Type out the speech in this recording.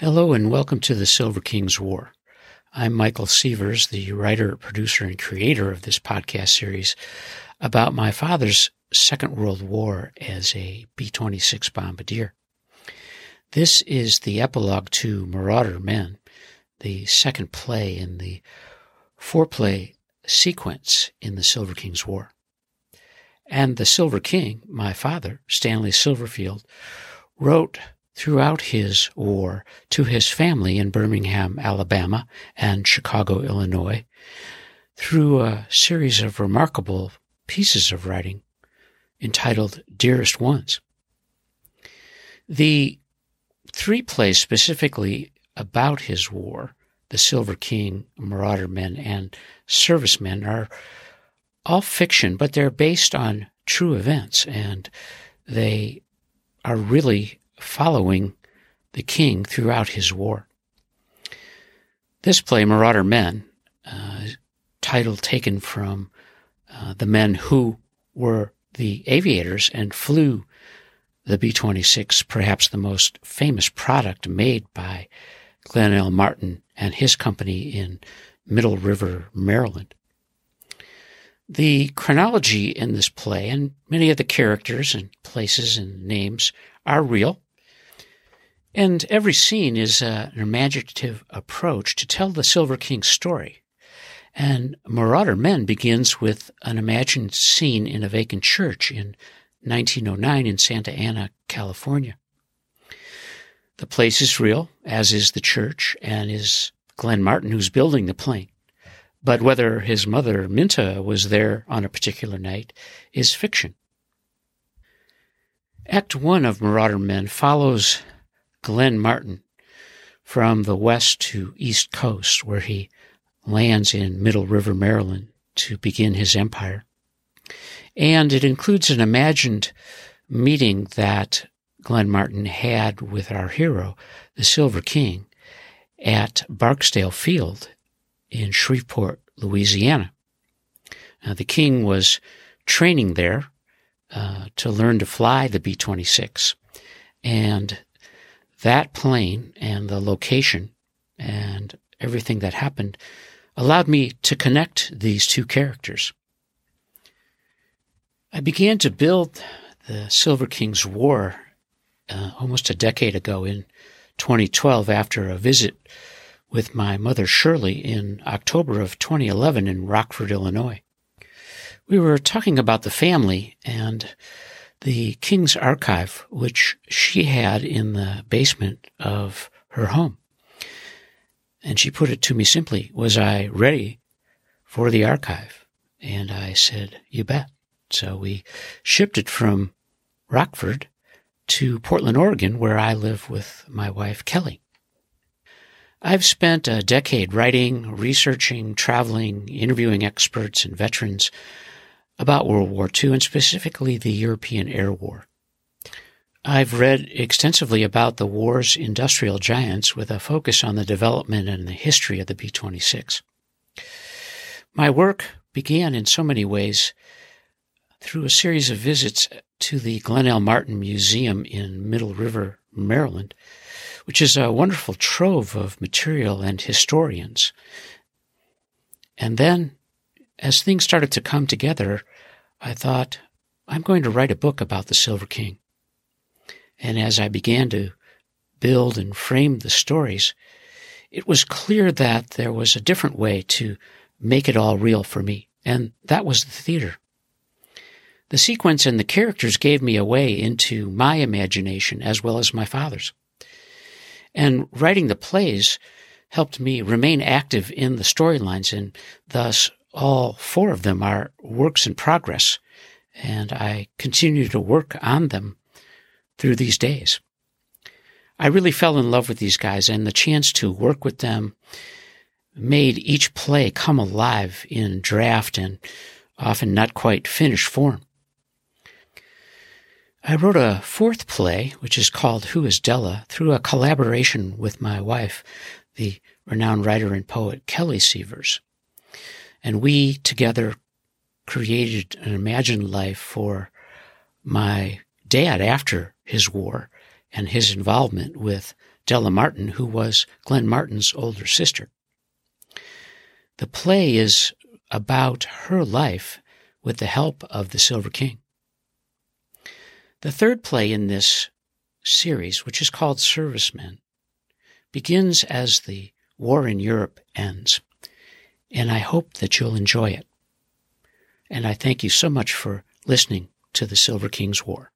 Hello and welcome to the Silver King's War. I'm Michael Sievers, the writer, producer, and creator of this podcast series about my father's Second World War as a B 26 bombardier. This is the epilogue to Marauder Men, the second play in the four play sequence in the Silver King's War. And the Silver King, my father, Stanley Silverfield, wrote throughout his war to his family in Birmingham, Alabama and Chicago, Illinois, through a series of remarkable pieces of writing entitled Dearest Ones. The three plays specifically about his war, The Silver King, Marauder Men, and Servicemen, are all fiction, but they're based on true events and they are really following the king throughout his war. This play, Marauder Men, uh, title taken from uh, the men who were the aviators and flew the B 26, perhaps the most famous product made by Glenn L. Martin and his company in Middle River, Maryland. The chronology in this play and many of the characters and places and names are real. And every scene is uh, an imaginative approach to tell the Silver King's story. And Marauder Men begins with an imagined scene in a vacant church in 1909 in Santa Ana, California. The place is real, as is the church, and is Glenn Martin who's building the plane. But whether his mother, Minta, was there on a particular night is fiction. Act one of Marauder Men follows Glenn Martin from the west to east coast, where he lands in Middle River, Maryland to begin his empire. And it includes an imagined meeting that Glenn Martin had with our hero, the Silver King, at Barksdale Field in Shreveport, Louisiana. Now, the king was training there uh, to learn to fly the B 26, and that plane and the location and everything that happened allowed me to connect these two characters. I began to build the Silver King's War uh, almost a decade ago in 2012 after a visit with my mother Shirley in October of 2011 in Rockford, Illinois. We were talking about the family and the King's Archive, which she had in the basement of her home. And she put it to me simply, was I ready for the archive? And I said, you bet. So we shipped it from Rockford to Portland, Oregon, where I live with my wife, Kelly. I've spent a decade writing, researching, traveling, interviewing experts and veterans about World War II and specifically the European Air War. I've read extensively about the war's industrial giants with a focus on the development and the history of the B 26. My work began in so many ways through a series of visits to the Glenn L. Martin Museum in Middle River, Maryland, which is a wonderful trove of material and historians. And then as things started to come together, I thought, I'm going to write a book about the Silver King. And as I began to build and frame the stories, it was clear that there was a different way to make it all real for me, and that was the theater. The sequence and the characters gave me a way into my imagination as well as my father's. And writing the plays helped me remain active in the storylines and thus all four of them are works in progress, and I continue to work on them through these days. I really fell in love with these guys, and the chance to work with them made each play come alive in draft and often not quite finished form. I wrote a fourth play, which is called Who is Della, through a collaboration with my wife, the renowned writer and poet Kelly Sievers. And we together created an imagined life for my dad after his war and his involvement with Della Martin, who was Glenn Martin's older sister. The play is about her life with the help of the Silver King. The third play in this series, which is called Servicemen, begins as the war in Europe ends, and I hope that you'll enjoy it. And I thank you so much for listening to the Silver King's War.